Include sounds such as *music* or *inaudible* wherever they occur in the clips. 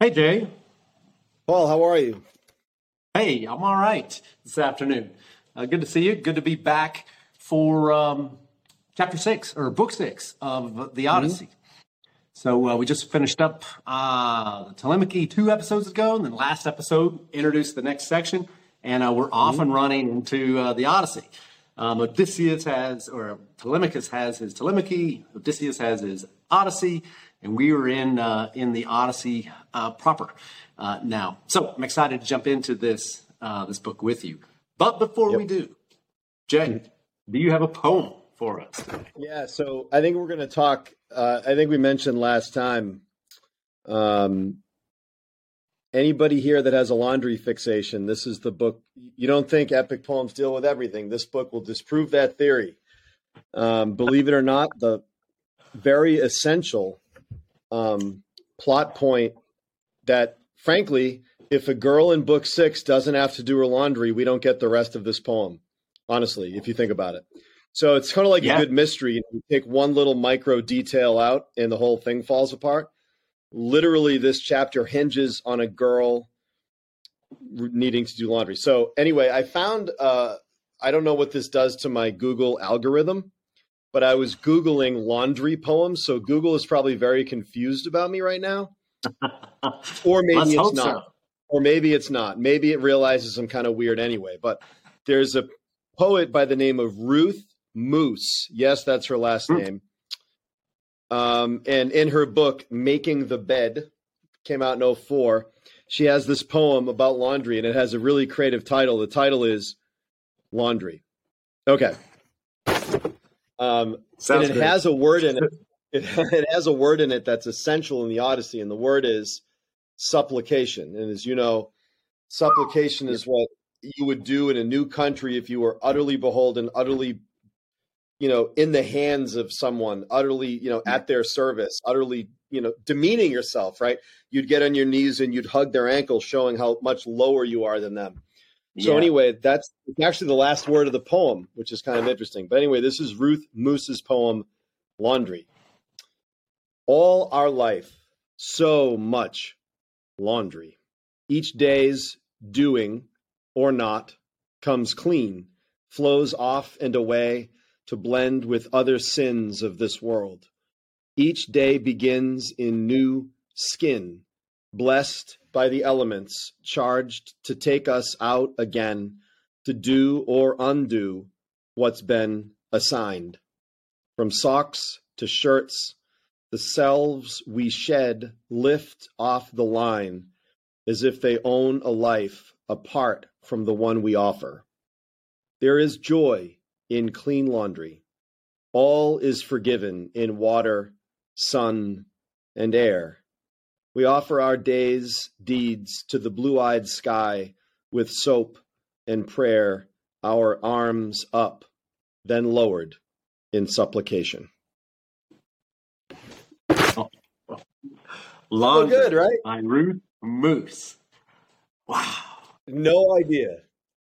Hey, Jay. Paul, how are you? Hey, I'm all right this afternoon. Uh, good to see you. Good to be back for um, chapter six or book six of the Odyssey. Mm-hmm. So uh, we just finished up uh, the Telemachy two episodes ago, and then last episode introduced the next section, and uh, we're off mm-hmm. and running into uh, the Odyssey. Um, Odysseus has, or Telemachus has his Telemachy. Odysseus has his Odyssey, and we are in uh, in the Odyssey uh, proper uh, now. So I'm excited to jump into this uh, this book with you. But before yep. we do, Jay, do you have a poem for us? Today? Yeah. So I think we're going to talk. Uh, I think we mentioned last time. Um, anybody here that has a laundry fixation, this is the book. You don't think epic poems deal with everything? This book will disprove that theory. Um, believe it or not, the very essential um, plot point that, frankly, if a girl in book six doesn't have to do her laundry, we don't get the rest of this poem. Honestly, if you think about it. So it's kind of like yeah. a good mystery. You take one little micro detail out, and the whole thing falls apart. Literally, this chapter hinges on a girl needing to do laundry. So anyway, I found. Uh, I don't know what this does to my Google algorithm, but I was Googling laundry poems. So Google is probably very confused about me right now. *laughs* or maybe it's not. So. Or maybe it's not. Maybe it realizes I'm kind of weird anyway. But there's a poet by the name of Ruth Moose. Yes, that's her last mm. name. Um, and in her book, Making the Bed, came out in 04, she has this poem about laundry, and it has a really creative title. The title is Laundry. Okay. Um, and it has a word in it. it. *laughs* It has a word in it that's essential in the Odyssey, and the word is supplication. And as you know, supplication is what you would do in a new country if you were utterly beholden, utterly, you know, in the hands of someone, utterly, you know, at their service, utterly, you know, demeaning yourself, right? You'd get on your knees and you'd hug their ankles, showing how much lower you are than them. So yeah. anyway, that's actually the last word of the poem, which is kind of interesting. But anyway, this is Ruth Moose's poem, Laundry. All our life, so much laundry. Each day's doing or not comes clean, flows off and away to blend with other sins of this world. Each day begins in new skin, blessed by the elements, charged to take us out again to do or undo what's been assigned. From socks to shirts, the selves we shed lift off the line as if they own a life apart from the one we offer. There is joy in clean laundry. All is forgiven in water, sun, and air. We offer our day's deeds to the blue eyed sky with soap and prayer, our arms up, then lowered in supplication. Oh, oh. well. good, right? By Ruth Moose. Wow. No idea.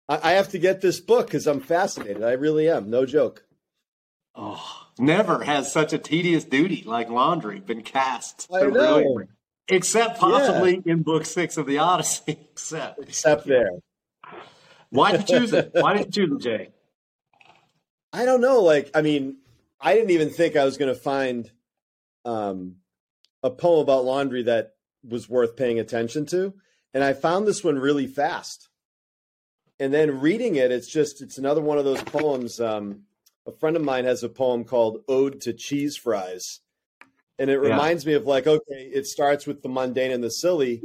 I, I have to get this book because I'm fascinated. I really am. No joke. Oh, never has such a tedious duty like laundry been cast. I know. Except possibly yeah. in book six of the Odyssey. *laughs* Except. Except there. Why did you choose it? *laughs* Why did you choose it, Jay? I don't know. Like, I mean, I didn't even think I was going to find um, a poem about laundry that was worth paying attention to. And I found this one really fast. And then reading it, it's just, it's another one of those poems. Um, a friend of mine has a poem called Ode to Cheese Fries and it reminds yeah. me of like okay it starts with the mundane and the silly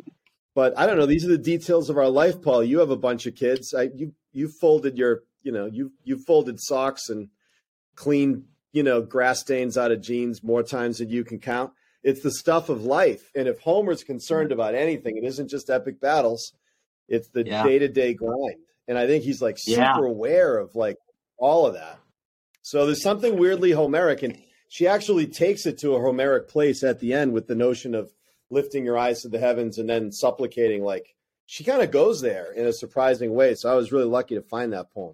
but i don't know these are the details of our life paul you have a bunch of kids I, you you folded your you know you you folded socks and cleaned you know grass stains out of jeans more times than you can count it's the stuff of life and if homer's concerned mm-hmm. about anything it isn't just epic battles it's the yeah. day-to-day grind and i think he's like super yeah. aware of like all of that so there's something weirdly homeric and she actually takes it to a Homeric place at the end with the notion of lifting your eyes to the heavens and then supplicating. Like she kind of goes there in a surprising way. So I was really lucky to find that poem.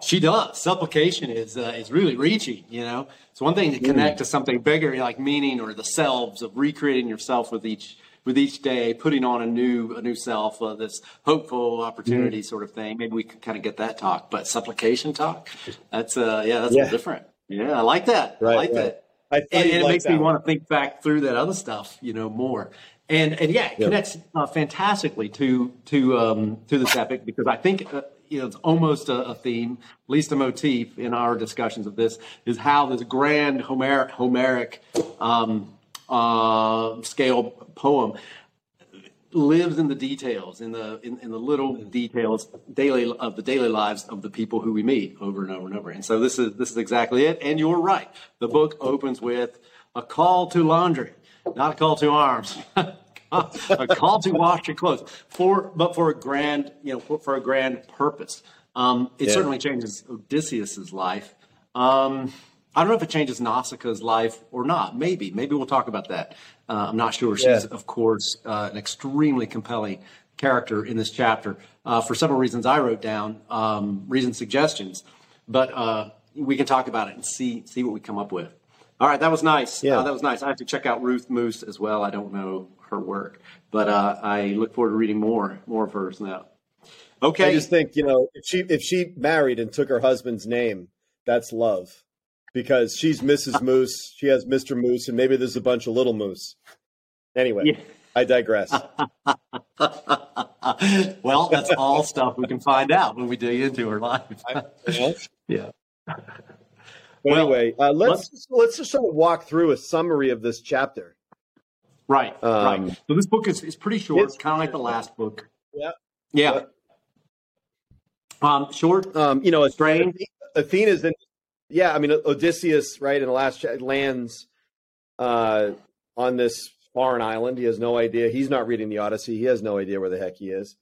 She does. Supplication is uh, is really reaching. You know, it's one thing to connect mm. to something bigger, like meaning or the selves of recreating yourself with each with each day, putting on a new a new self, uh, this hopeful opportunity mm-hmm. sort of thing. Maybe we could kind of get that talk, but supplication talk, that's uh yeah, that's yeah. different. Yeah, I like that. Right, I like right. that. I and, and it makes me want to think back through that other stuff, you know, more. And and yeah, it yep. connects uh, fantastically to to um, to this epic because I think uh, you know, it's almost a, a, theme, at least a motif in our discussions of this, is how this grand Homeric, Homeric um, uh, scale poem lives in the details, in the in, in the little details daily of the daily lives of the people who we meet over and over and over. And so this is this is exactly it. And you're right. The book opens with a call to laundry, not a call to arms. *laughs* a call to wash your clothes for, but for a grand, you know, for, for a grand purpose. Um, it yeah. certainly changes Odysseus's life. Um, I don't know if it changes Nausicaa's life or not. Maybe, maybe we'll talk about that. Uh, I'm not sure. She's, yeah. of course, uh, an extremely compelling character in this chapter uh, for several reasons I wrote down, um, reason suggestions, but uh, we can talk about it and see see what we come up with. All right, that was nice. Yeah, uh, that was nice. I have to check out Ruth Moose as well. I don't know her work. But uh, I look forward to reading more more of hers now. Okay. I just think you know if she if she married and took her husband's name, that's love, because she's Mrs. Moose, she has Mr. Moose, and maybe there's a bunch of little moose. Anyway, yeah. I digress. *laughs* well, that's all stuff we can find out when we dig into her life. *laughs* yeah. Well, anyway, uh, let's let's, let's just sort of walk through a summary of this chapter. Right, um, right. So this book is, is pretty short, it's kind of like the last book. Yeah. Yeah. Um, short. Um, you know, strange. Athena's in. Yeah, I mean Odysseus, right? In the last lands uh, on this foreign island. He has no idea. He's not reading the Odyssey. He has no idea where the heck he is.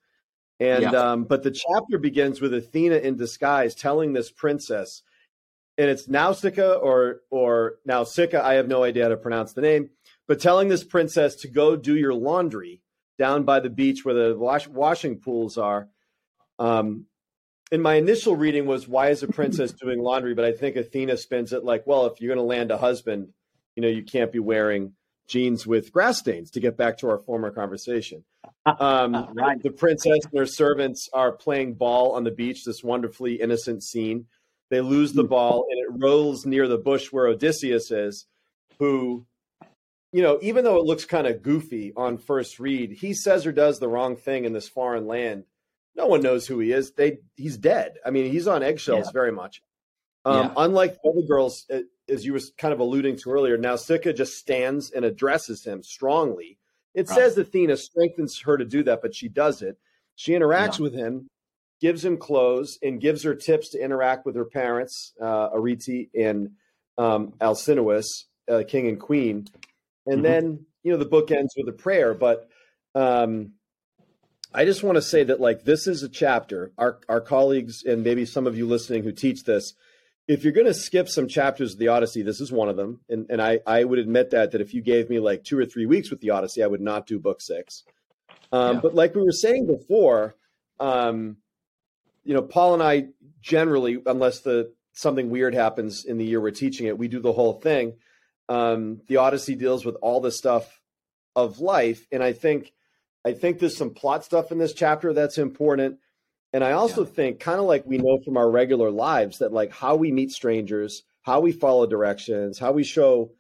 And yeah. um, but the chapter begins with Athena in disguise telling this princess, and it's Nausicaa or or Nausicaa. I have no idea how to pronounce the name but telling this princess to go do your laundry down by the beach where the wash, washing pools are. Um, in my initial reading was why is a princess *laughs* doing laundry? But I think Athena spins it like, well, if you're going to land a husband, you know, you can't be wearing jeans with grass stains. To get back to our former conversation, uh, um, uh, right. the princess and her servants are playing ball on the beach. This wonderfully innocent scene. They lose the hmm. ball and it rolls near the bush where Odysseus is, who you know, even though it looks kind of goofy on first read, he says or does the wrong thing in this foreign land. No one knows who he is. They he's dead. I mean, he's on eggshells yeah. very much. Um, yeah. Unlike the other girls, uh, as you were kind of alluding to earlier, now Nausicaa just stands and addresses him strongly. It right. says Athena strengthens her to do that, but she does it. She interacts yeah. with him, gives him clothes, and gives her tips to interact with her parents, uh, Arete and um, Alcinous, uh, king and queen and mm-hmm. then you know the book ends with a prayer but um i just want to say that like this is a chapter our our colleagues and maybe some of you listening who teach this if you're going to skip some chapters of the odyssey this is one of them. And and i i would admit that that if you gave me like two or three weeks with the odyssey i would not do book six. Um, yeah. but like we were saying before um you know paul and i generally unless the something weird happens in the year we're teaching it we do the whole thing. Um, the Odyssey deals with all the stuff of life, and I think I think there's some plot stuff in this chapter that's important. And I also yeah. think, kind of like we know from our regular lives, that like how we meet strangers, how we follow directions, how we show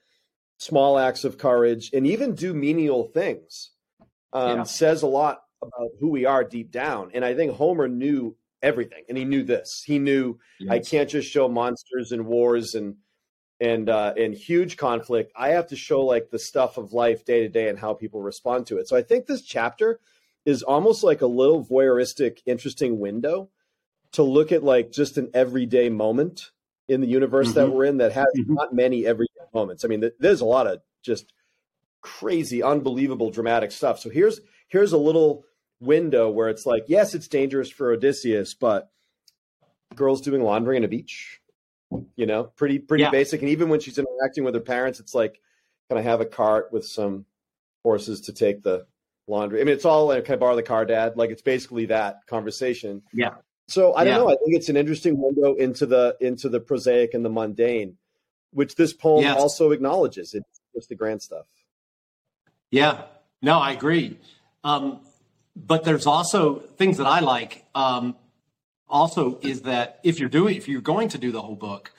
small acts of courage, and even do menial things, um, yeah. says a lot about who we are deep down. And I think Homer knew everything, and he knew this. He knew yes. I can't just show monsters and wars and and uh, and huge conflict. I have to show like the stuff of life day to day and how people respond to it. So I think this chapter is almost like a little voyeuristic, interesting window to look at like just an everyday moment in the universe mm-hmm. that we're in that has mm-hmm. not many everyday moments. I mean, there's a lot of just crazy, unbelievable, dramatic stuff. So here's here's a little window where it's like, yes, it's dangerous for Odysseus, but girls doing laundry on a beach you know, pretty pretty yeah. basic. And even when she's interacting with her parents, it's like, can I have a cart with some horses to take the laundry? I mean, it's all like, can I borrow the car, Dad? Like it's basically that conversation. Yeah. So I don't know. I think it's an interesting window into the into the prosaic and the mundane, which this poem yes. also acknowledges. It's just the grand stuff. Yeah, No, I agree. Um, but there's also things that I like. Um, also, is that if you're doing, if you're going to do the whole book,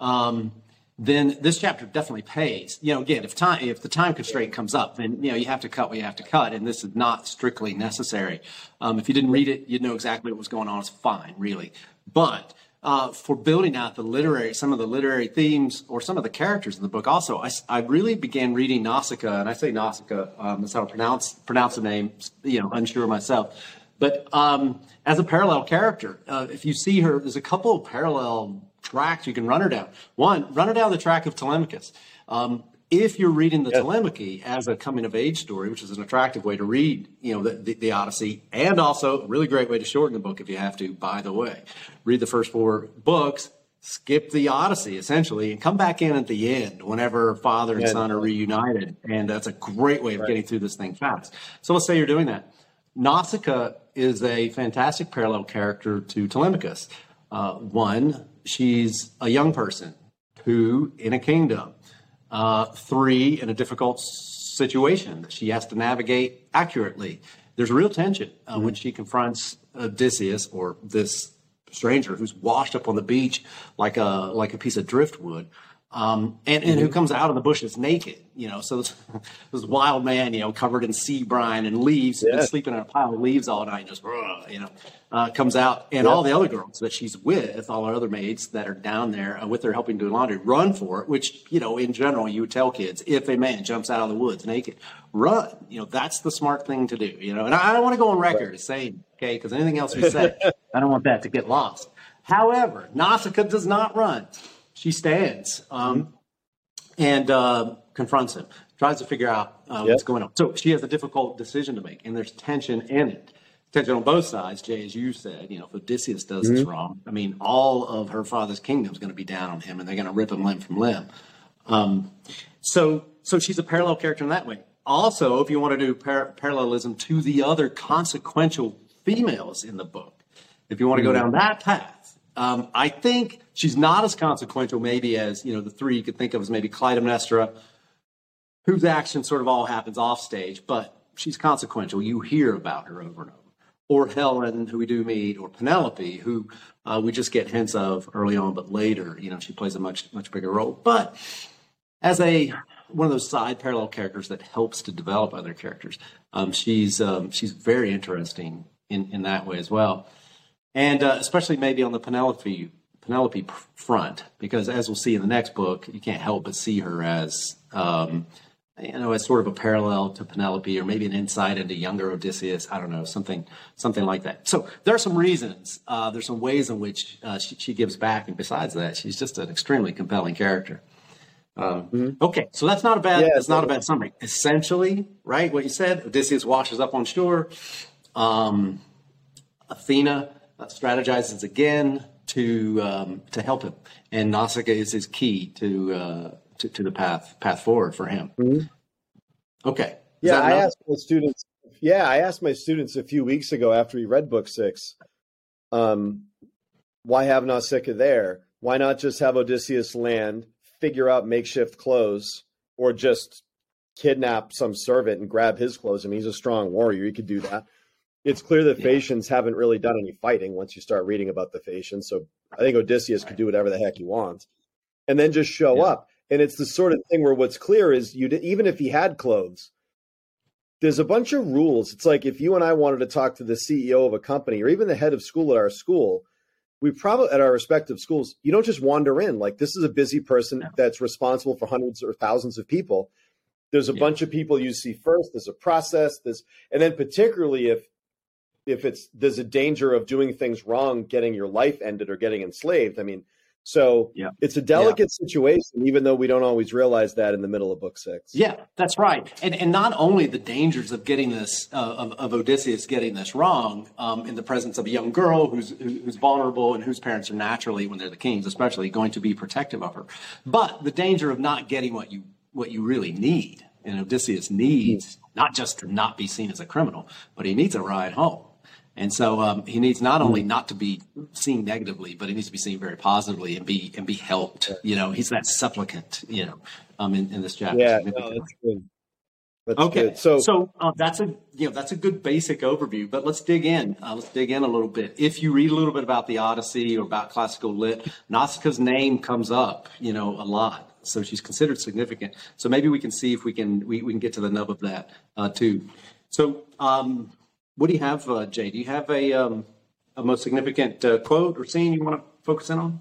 um, then this chapter definitely pays. You know, again, if time if the time constraint comes up, then you know you have to cut what you have to cut, and this is not strictly necessary. Um, if you didn't read it, you'd know exactly what was going on. It's fine, really. But uh, for building out the literary, some of the literary themes or some of the characters in the book. Also, I, I really began reading Nausicaa, and I say Nausicaa, um, that's how I pronounce pronounce the name. You know, unsure myself, but um, as a parallel character, uh, if you see her, there's a couple of parallel tracks you can run her down. One, run her down the track of Telemachus. Um, if you're reading the Telemachy as a coming of age story, which is an attractive way to read, you know, the, the, the, Odyssey, and also a really great way to shorten the book if you have to, by the way. Read the first four books, skip the Odyssey essentially, and come back in at the end whenever father and yeah, son are reunited. And that's a great way of right. getting through this thing fast. So let's say you're doing that. Nausicaa is a fantastic parallel character to Telemachus. Uh, one, she's a young person. Two, in a kingdom. Uh, three, in a difficult situation that she has to navigate accurately. There's real tension uh, mm-hmm. when she confronts Odysseus or this stranger who's washed up on the beach like a like a piece of driftwood um, and, and who comes out of the bushes naked, you know. So this, *laughs* this wild man, you know, covered in sea brine and leaves, yeah. been sleeping in a pile of leaves all night, just you know, uh, comes out, and yeah. all the other girls that she's with, all our other maids that are down there uh, with her helping do laundry, run for it. Which you know, in general, you would tell kids if a man jumps out of the woods naked, run. You know, that's the smart thing to do. You know, and I, I don't want to go on record as saying okay, because anything else we say, *laughs* I don't want that to get lost. However, Nausicaa does not run she stands um, and uh, confronts him, tries to figure out uh, yep. what's going on. So she has a difficult decision to make, and there's tension in it. Tension on both sides, Jay, as you said. You know, if Odysseus does mm-hmm. this wrong, I mean, all of her father's kingdom is going to be down on him, and they're going to rip him limb from limb. Um, so, so she's a parallel character in that way. Also, if you want to do par- parallelism to the other consequential females in the book, if you want to go mm-hmm. down that path, um, I think she's not as consequential, maybe as you know the three you could think of as maybe Clytemnestra, whose action sort of all happens off stage, but she's consequential. You hear about her over and over. Or Helen, who we do meet, or Penelope, who uh, we just get hints of early on, but later, you know, she plays a much much bigger role. But as a one of those side parallel characters that helps to develop other characters, um, she's um, she's very interesting in in that way as well and uh, especially maybe on the Penelope Penelope front, because as we'll see in the next book, you can't help but see her as um, you know as sort of a parallel to Penelope, or maybe an insight into younger Odysseus. I don't know something something like that. So there are some reasons. Uh, there's some ways in which uh, she, she, gives back, and besides that, she's just an extremely compelling character. Um, mm-hmm. Okay, so that's not a bad. Yeah, that's not a bad summary. Essentially, right? What you said. Odysseus washes up on shore. Um, Athena uh, strategizes again to um, to help him, and Nausicaa is his key to uh, to, to, the path path forward for him. Mm-hmm. Okay. Is yeah, I asked my students. Yeah, I asked my students a few weeks ago after we read book six, um, why have Nausicaa there? Why not just have Odysseus land, figure out makeshift clothes, or just kidnap some servant and grab his clothes? I mean, he's a strong warrior; he could do that it's clear that yeah. Phaeacians haven't really done any fighting once you start reading about the Phaeacians. So I think Odysseus right. could do whatever the heck he wants, and then just show yeah. up. And it's the sort of thing where what's clear is you even if he had clothes, there's a bunch of rules. It's like if you and I wanted to talk to the CEO of a company or even the head of school at our school, we probably at our respective schools, you don't just wander in. Like this is a busy person no. that's responsible for hundreds or thousands of people. There's a yeah. bunch of people you see first. There's a process. There's and then particularly if if it's there's a danger of doing things wrong, getting your life ended or getting enslaved. I mean, so yeah. it's a delicate yeah. situation, even though we don't always realize that in the middle of book six. Yeah, that's right. And and not only the dangers of getting this uh, of, of Odysseus getting this wrong um, in the presence of a young girl who's who's vulnerable and whose parents are naturally, when they're the kings, especially going to be protective of her, but the danger of not getting what you what you really need. And Odysseus needs not just to not be seen as a criminal, but he needs a ride home. And so um, he needs not only not to be seen negatively, but he needs to be seen very positively and be and be helped. You know, he's that supplicant. You know, um, in, in this chapter. Yeah, no, that's good. That's okay. Good. So, so uh, that's a you know that's a good basic overview. But let's dig in. Uh, let's dig in a little bit. If you read a little bit about the Odyssey or about classical lit, Nausicaa's name comes up, you know, a lot. So she's considered significant. So maybe we can see if we can we, we can get to the nub of that uh, too. So um, what do you have, uh, Jay? Do you have a um, a most significant uh, quote or scene you want to focus in on?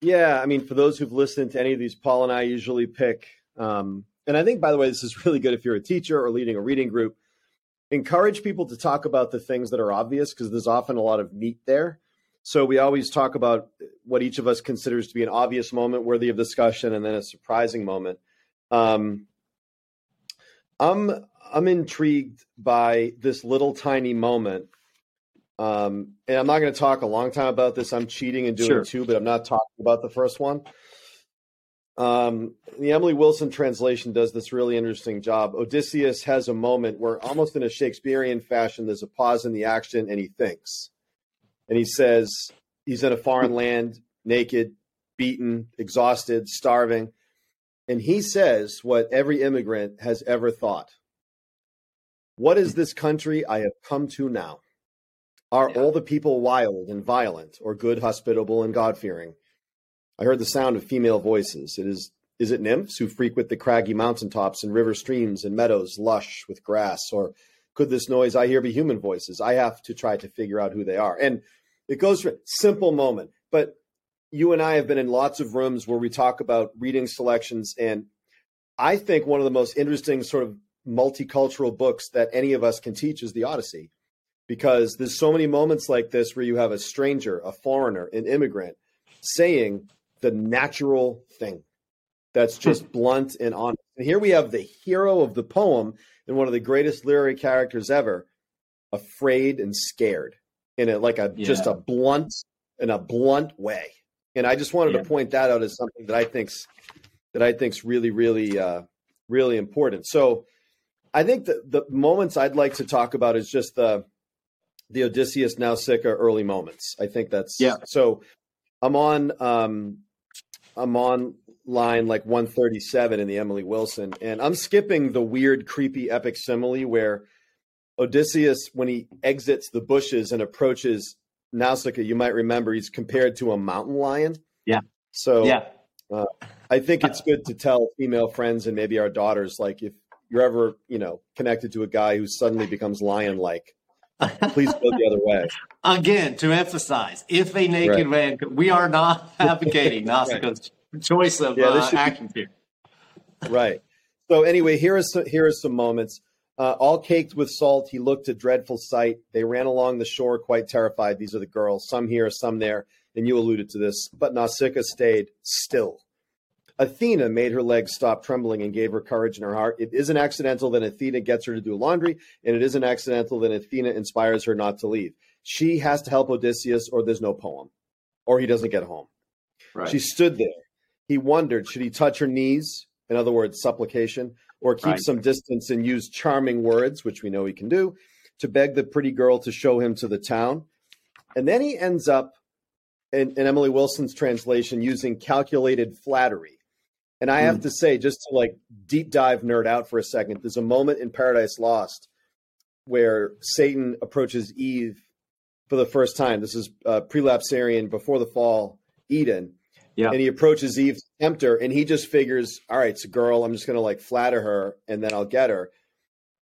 Yeah, I mean, for those who've listened to any of these, Paul and I usually pick. Um, and I think, by the way, this is really good if you're a teacher or leading a reading group. Encourage people to talk about the things that are obvious because there's often a lot of meat there. So we always talk about what each of us considers to be an obvious moment worthy of discussion, and then a surprising moment. Um, I'm I'm intrigued by this little tiny moment um, and I'm not going to talk a long time about this. I'm cheating and doing sure. two, but I'm not talking about the first one. Um, the Emily Wilson translation does this really interesting job. Odysseus has a moment where, almost in a Shakespearean fashion, there's a pause in the action and he thinks. And he says, he's in a foreign *laughs* land, naked, beaten, exhausted, starving. And he says what every immigrant has ever thought What is this country I have come to now? Are yeah. all the people wild and violent, or good, hospitable, and God fearing? I heard the sound of female voices. It is is it nymphs who frequent the craggy mountain tops and river streams and meadows lush with grass? Or could this noise I hear be human voices? I have to try to figure out who they are. And it goes for simple moment. But you and I have been in lots of rooms where we talk about reading selections. And I think one of the most interesting sort of multicultural books that any of us can teach is the Odyssey because there's so many moments like this where you have a stranger, a foreigner, an immigrant saying the natural thing that's just hmm. blunt and honest. And here we have the hero of the poem and one of the greatest literary characters ever, afraid and scared in a like a yeah. just a blunt in a blunt way. And I just wanted yeah. to point that out as something that I think's that I think's really, really, uh, really important. So I think that the moments I'd like to talk about is just the the Odysseus Nausicaa early moments. I think that's yeah. So I'm on um I'm on line like 137 in the Emily Wilson, and I'm skipping the weird, creepy epic simile where Odysseus, when he exits the bushes and approaches Nausicaa, you might remember he's compared to a mountain lion. Yeah. So yeah. Uh, I think it's good to tell female friends and maybe our daughters, like if you're ever, you know, connected to a guy who suddenly becomes lion like, Please go the other way. *laughs* Again, to emphasize, if a naked right. man, we are not *laughs* advocating Nausicaa's right. choice of yeah, uh, actions here. Right. So anyway, here is some, here are some moments. Uh, all caked with salt, he looked a dreadful sight. They ran along the shore quite terrified. These are the girls, some here, some there, and you alluded to this. But Nausicaa stayed still. Athena made her legs stop trembling and gave her courage in her heart. It isn't accidental that Athena gets her to do laundry, and it isn't accidental that Athena inspires her not to leave. She has to help Odysseus, or there's no poem, or he doesn't get home. Right. She stood there. He wondered should he touch her knees, in other words, supplication, or keep right. some distance and use charming words, which we know he can do, to beg the pretty girl to show him to the town. And then he ends up in, in Emily Wilson's translation using calculated flattery and I have mm. to say, just to like deep dive nerd out for a second, there's a moment in Paradise Lost where Satan approaches Eve for the first time. This is uh, prelapsarian before the fall Eden. Yeah. And he approaches Eve to tempt her, and he just figures, all right, it's a girl. I'm just going to like flatter her, and then I'll get her.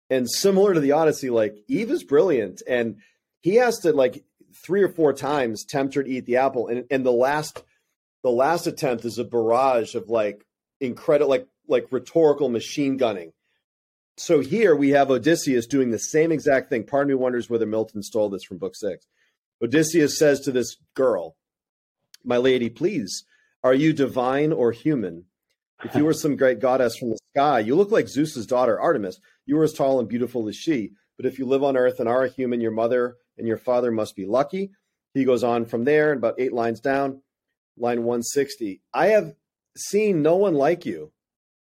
And similar to the Odyssey, like Eve is brilliant, and he has to like three or four times tempt her to eat the apple, and and the last the last attempt is a barrage of like incredible, like like rhetorical machine gunning. So here we have Odysseus doing the same exact thing. Part of me wonders whether Milton stole this from Book Six. Odysseus says to this girl, "My lady, please, are you divine or human? If you were some great goddess from the sky, you look like Zeus's daughter Artemis. You are as tall and beautiful as she. But if you live on earth and are a human, your mother and your father must be lucky." He goes on from there, about eight lines down, line 160. I have seen no one like you.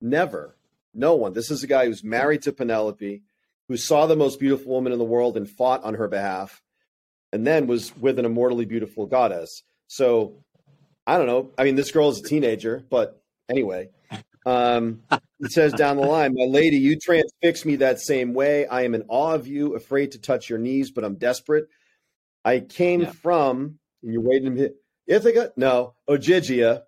Never. No one. This is a guy who's married to Penelope, who saw the most beautiful woman in the world and fought on her behalf, and then was with an immortally beautiful goddess. So I don't know. I mean, this girl is a teenager, but anyway. Um, it says down the line, my lady, you transfix me that same way. I am in awe of you, afraid to touch your knees, but I'm desperate. I came Yeah. from, and you're waiting to Ithaca? No, Ogygia.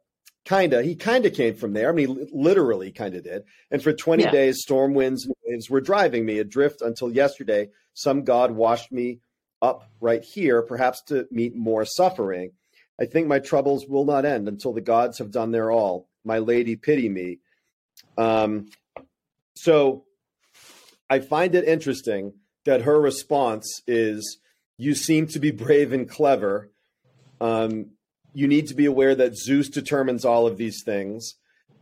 Kinda. He kinda came from there. I mean, literally kinda did. And for 20 Yeah. days, storm winds and waves were driving me adrift until yesterday. Some God washed me up right here, perhaps to meet more suffering. I think my troubles will not end until the gods have done their all. My lady, pity me. Um, so I find it interesting that her response is You seem to be brave and clever. Um, you need to be aware that Zeus determines all of these things.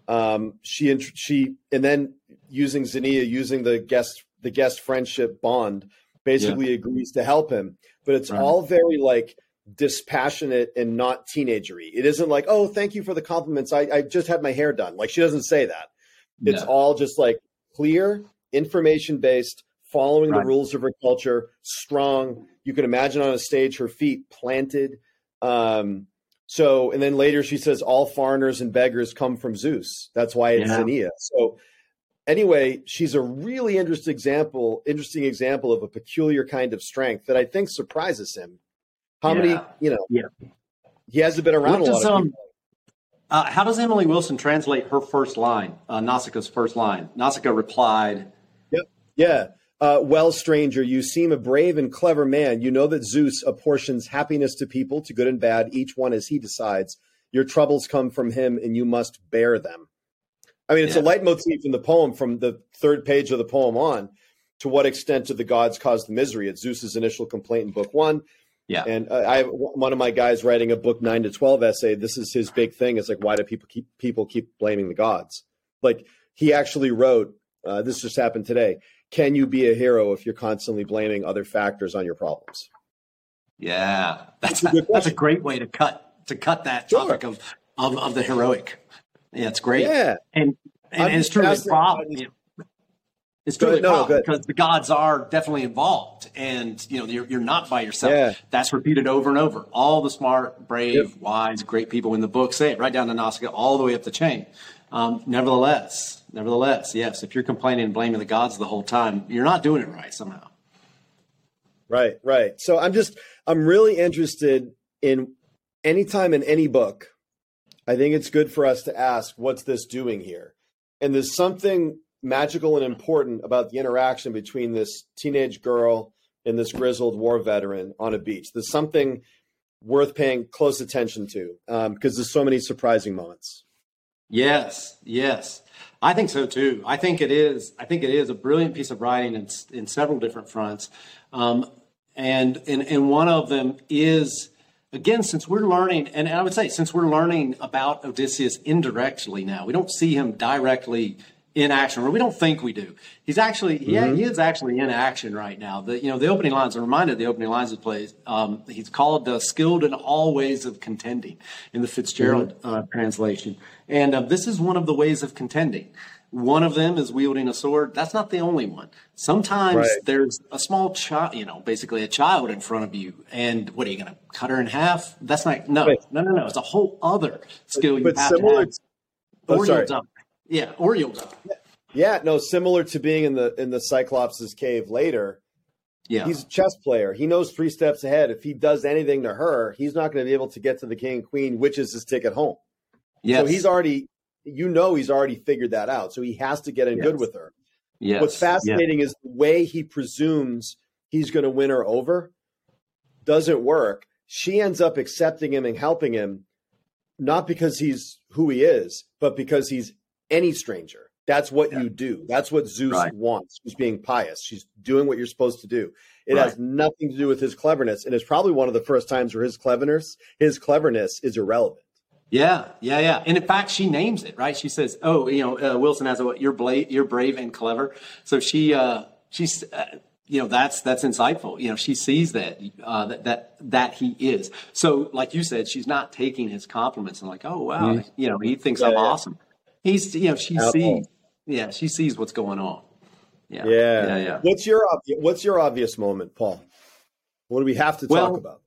Um, she int- she and then using Xenia, using the guest the guest friendship bond, basically agrees to help him. But it's Right. all very like dispassionate and not teenagery. It isn't like, oh, thank you for the compliments. I, I just had my hair done. Like she doesn't say that. It's No. all just like clear, information based, following Right. the rules of her culture, strong. You can imagine on a stage her feet planted. Um, so, and then later she says, all foreigners and beggars come from Zeus. That's why it's Yeah. Xenia. So, anyway, she's a really interesting example, interesting example of a peculiar kind of strength that I think surprises him. How many, you know, Yeah. he hasn't been around What a lot does, um. Uh, how does Emily Wilson translate her first line, uh, Nausicaa's first line? Nausicaa replied, yep. Yeah. Uh, well, stranger, you seem a brave and clever man. You know that Zeus apportions happiness to people, to good and bad, each one as he decides. Your troubles come from him, and you must bear them. I mean, it's a Yeah. leitmotif in the poem from the third page of the poem on. To what extent do the gods cause the misery? It's Zeus's initial complaint in book one. Yeah. And uh, I have one of my guys writing a book nine to twelve essay. This is his big thing. It's like, why do people keep people keep blaming the gods? Like he actually wrote. Uh, this just happened today. Can you be a hero if you're constantly blaming other factors on your problems? "Yeah, that's That's a that's a great way to cut to cut that Sure. topic of, of of the heroic." Yeah, it's great. Yeah, and and, and it's true truly a problem. you know. It's truly No, no, problem go ahead. because the gods are definitely involved, and you know you're, you're not by yourself. Yeah. That's repeated over and over. All the smart, brave, Yep. wise, great people in the book say it right down to Nausicaa, all the way up the chain. Um, nevertheless, nevertheless, yes, if you're complaining and blaming the gods the whole time, you're not doing it right somehow. right, right. So I'm just I'm really interested in anytime in any book. I think it's good for us to ask, what's this doing here? And there's something magical and important about the interaction between this teenage girl and this grizzled war veteran on a beach. There's something worth paying close attention to um, because there's so many surprising moments. Yes, yes. I think so too. I think it is. I think it is a brilliant piece of writing in, in several different fronts, um, and, and and one of them is again since we're learning, and I would say since we're learning about Odysseus indirectly now, we don't see him directly in action, or we don't think we do. He's actually he, he is actually in action right now. The you know the opening lines. I'm reminded of the opening lines of the plays. Um, he's called uh, skilled in all ways of contending in the Fitzgerald uh, translation, and uh, this is one of the ways of contending. One of them is wielding a sword. That's not the only one. Sometimes Right. there's a small child, you know, basically a child in front of you, and what are you going to cut her in half? That's not no, Right. no, no, no. It's a whole other skill you But have similar, to to, have, oh, or sorry. Yeah, or you'll die. yeah, no, similar to being in the in the Cyclops' cave later. Yeah, He's a chess player. He knows three steps ahead. If he does anything to her, he's not going to be able to get to the king and queen, which is his ticket home. yes. So he's already, you know, he's already figured that out. So he has to get in good with her. yes. What's fascinating is the way he presumes he's going to win her over doesn't work. She ends up accepting him and helping him, not because he's who he is, but because he's any stranger. That's what Yeah. you do. That's what Zeus Right. wants. She's being pious. She's doing what you're supposed to do. It Right. has nothing to do with his cleverness, and it's probably one of the first times where his cleverness, his cleverness, is irrelevant. Yeah, yeah, yeah. And in fact, she names it, right? She says, "Oh, you know, uh, Wilson has a what? You're bla- you're brave and clever." So she, uh, she's, uh, you know, that's that's insightful. You know, she sees that uh, that that that he is. So, like you said, she's not taking his compliments and like, "Oh, wow," you know, he thinks I'm Yeah, yeah. awesome. He's, you know, she sees, yeah, she sees what's going on. Yeah, Yeah. yeah, yeah. What's your obvi- What's your obvious moment, Paul? What do we have to Well, talk about?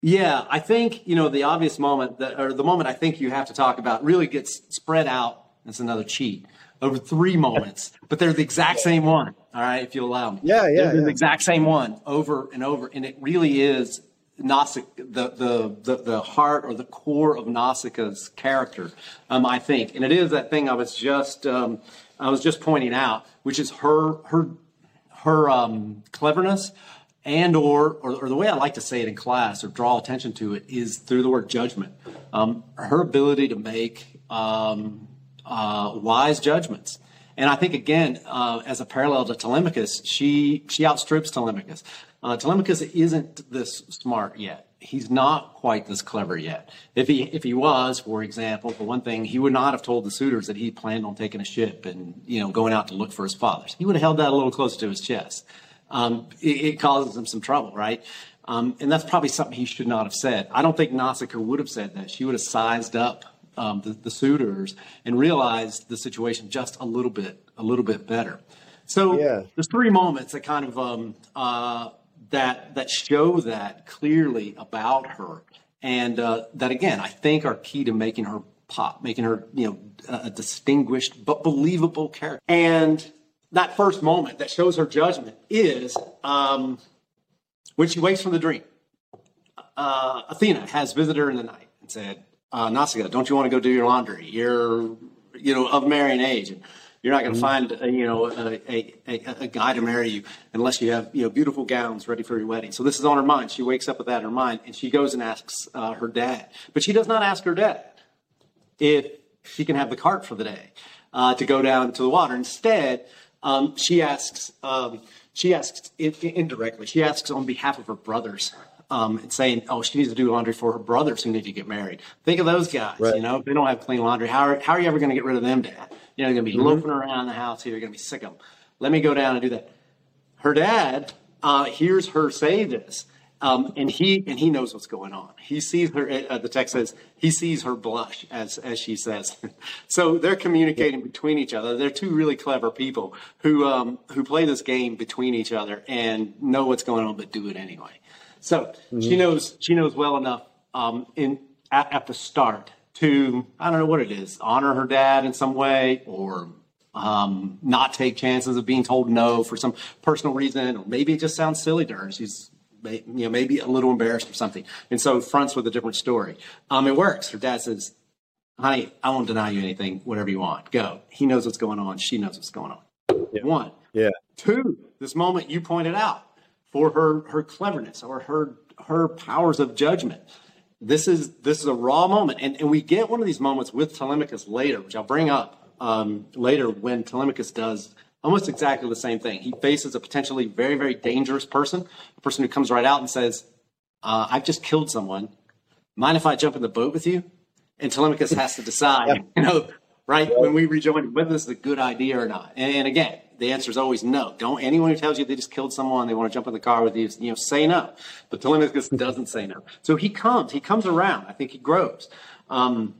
Yeah, I think you know the obvious moment that, or the moment I think you have to talk about really gets spread out It's another cheat over three moments, *laughs* but they're the exact same one. All right, if you allow me. Yeah, yeah, They're yeah. the exact same one over and over, and it really is Nausicaa, the, the the the heart or the core of Nausicaa's character, um, I think, and it is that thing I was just um, I was just pointing out, which is her her her um, cleverness and or, or or the way I like to say it in class or draw attention to it is through the word judgment. Um, her ability to make um, uh, wise judgments. And I think again, uh, as a parallel to Telemachus, she she outstrips Telemachus. Uh, Telemachus isn't this smart yet. He's not quite this clever yet. If he if he was, for example, for one thing, he would not have told the suitors that he planned on taking a ship and you know going out to look for his fathers. He would have held that a little closer to his chest. Um, it, it causes him some trouble, right? Um, and that's probably something he should not have said. I don't think Nausicaa would have said that. She would have sized up um, the, the suitors and realized the situation just a little bit, a little bit better. So Yeah. there's three moments that kind of um, uh, that that show that clearly about her, and uh, that again I think are key to making her pop, making her you know a distinguished but believable character. And that first moment that shows her judgment is um, when she wakes from the dream. Uh, Athena has visited her in the night and said, uh, Nausicaa, don't you want to go do your laundry? You're, you know, of marrying age, and you're not going to find, a, you know, a, a, a, guy to marry you unless you have, you know, beautiful gowns ready for your wedding. So this is on her mind. She wakes up with that in her mind, and she goes and asks uh, her dad. But she does not ask her dad if she can have the cart for the day uh, to go down to the water. Instead, um, she asks, um, she asks indirectly, she asks on behalf of her brothers. Um, and saying, "Oh, she needs to do laundry for her brothers who need to get married." Think of those guys. Right. You know, if they don't have clean laundry, how are, how are you ever going to get rid of them, Dad? You know, they're going to be loafing around the house here. You're going to be sick of them. Let me go down and do that her dad uh, hears her say this, um, and he and he knows what's going on. He sees her. Uh, the text says he sees her blush as as she says. *laughs* so they're communicating between each other. They're two really clever people who um, who play this game between each other and know what's going on, but do it anyway. So she knows she knows well enough um, in at, at the start to I don't know what it is honor her dad in some way or um, not take chances of being told no for some personal reason, or maybe it just sounds silly to her. She's you know maybe a little embarrassed or something, and so fronts with a different story. Um, it works. Her dad says, "Honey, I won't deny you anything. Whatever you want, go." He knows what's going on. She knows what's going on. One, Yeah. Two, this moment you pointed out for her her cleverness or her her powers of judgment. This is this is a raw moment, and, and we get one of these moments with Telemachus later, which I'll bring up um, later when Telemachus does almost exactly the same thing. He faces a potentially very very dangerous person, a person who comes right out and says, uh, "I've just killed someone. Mind if I jump in the boat with you?" And Telemachus has to decide, *laughs* you know, right when we rejoin whether this is a good idea or not. And, and again, the answer is always no. Don't anyone who tells you they just killed someone, they want to jump in the car with you, you know, say no. But Telemachus *laughs* doesn't say no. So he comes, he comes around. I think he grows. Um,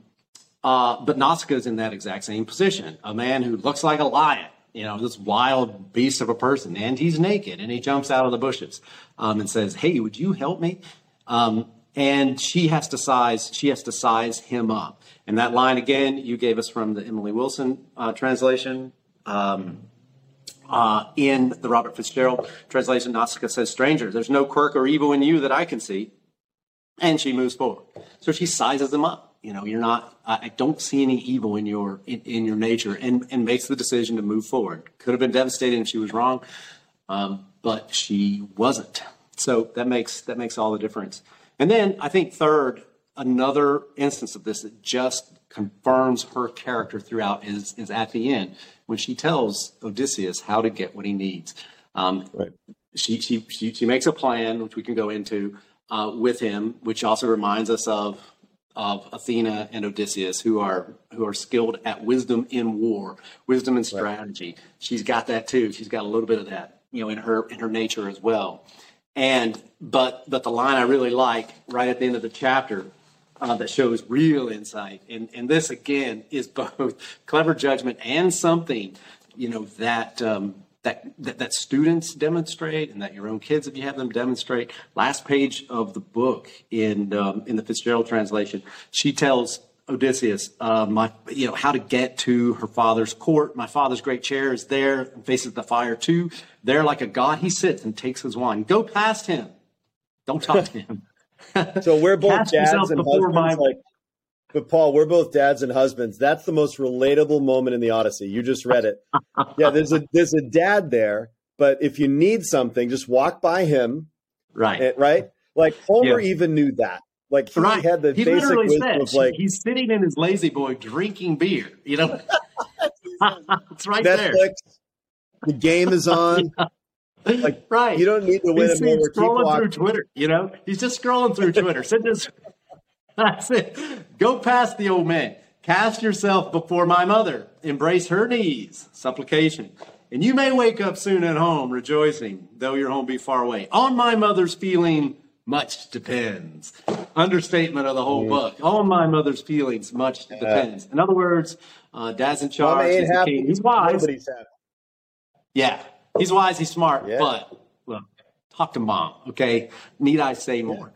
uh, but Nausicaa is in that exact same position. A man who looks like a lion, you know, this wild beast of a person, and he's naked, and he jumps out of the bushes um, and says, "Hey, would you help me?" Um, and she has to size, she has to size him up. And that line again, you gave us from the Emily Wilson uh, translation. Um, uh, in the Robert Fitzgerald translation, Nausicaa says, "Stranger, there's no quirk or evil in you that I can see." and she moves forward. So she sizes them up. You know, you're not. I don't see any evil in your in, in your nature, and and makes the decision to move forward. Could have been devastated if she was wrong, um, but she wasn't. So that makes that makes all the difference. And then I think third, another instance of this that just confirms her character throughout is is at the end when she tells Odysseus how to get what he needs. Um, Right. she, she, she, she makes a plan, which we can go into uh, with him, which also reminds us of of Athena and Odysseus, who are who are skilled at wisdom in war, wisdom and strategy. She's got that too. She's got a little bit of that, you know, in her in her nature as well. And but but the line I really like right at the end of the chapter uh, that shows real insight, and and this again is both *laughs* clever judgment and something, you know, that. Um, that, that, that students demonstrate and that your own kids, if you have them demonstrate. Last page of the book in, um, in the Fitzgerald translation, she tells Odysseus, uh, my, you know, how to get to her father's court. My father's great chair is there and faces the fire too. There, like a god, he sits and takes his wine. Go past him. Don't talk to him. So we're both dads and husbands. My... Like, but Paul, we're both dads and husbands. That's the most relatable moment in the Odyssey. You just read it. *laughs* yeah, there's a there's a dad there, but if you need something, just walk by him. Right. And, right. Like Homer yeah. even knew that. Like he right. had the he basic wisdom said, of like he's sitting in his lazy boy drinking beer. You know, *laughs* *laughs* it's right Netflix, there. The game is on. Like, *laughs* right. You don't need to win he's, him over. Scrolling through Twitter. You know, he's just scrolling through Twitter. Send this. *laughs* That's it. Go past the old man. Cast yourself before my mother. Embrace her knees. Supplication. And you may wake up soon at home rejoicing, though your home be far away. On my mother's feeling, much depends. Understatement of the whole mm. book. On my mother's feelings, much yeah. depends. In other words, uh, Dad's in charge. He's, he's wise. Yeah, he's wise. He's smart. Yeah. But look, talk to mom. Okay, need I say more?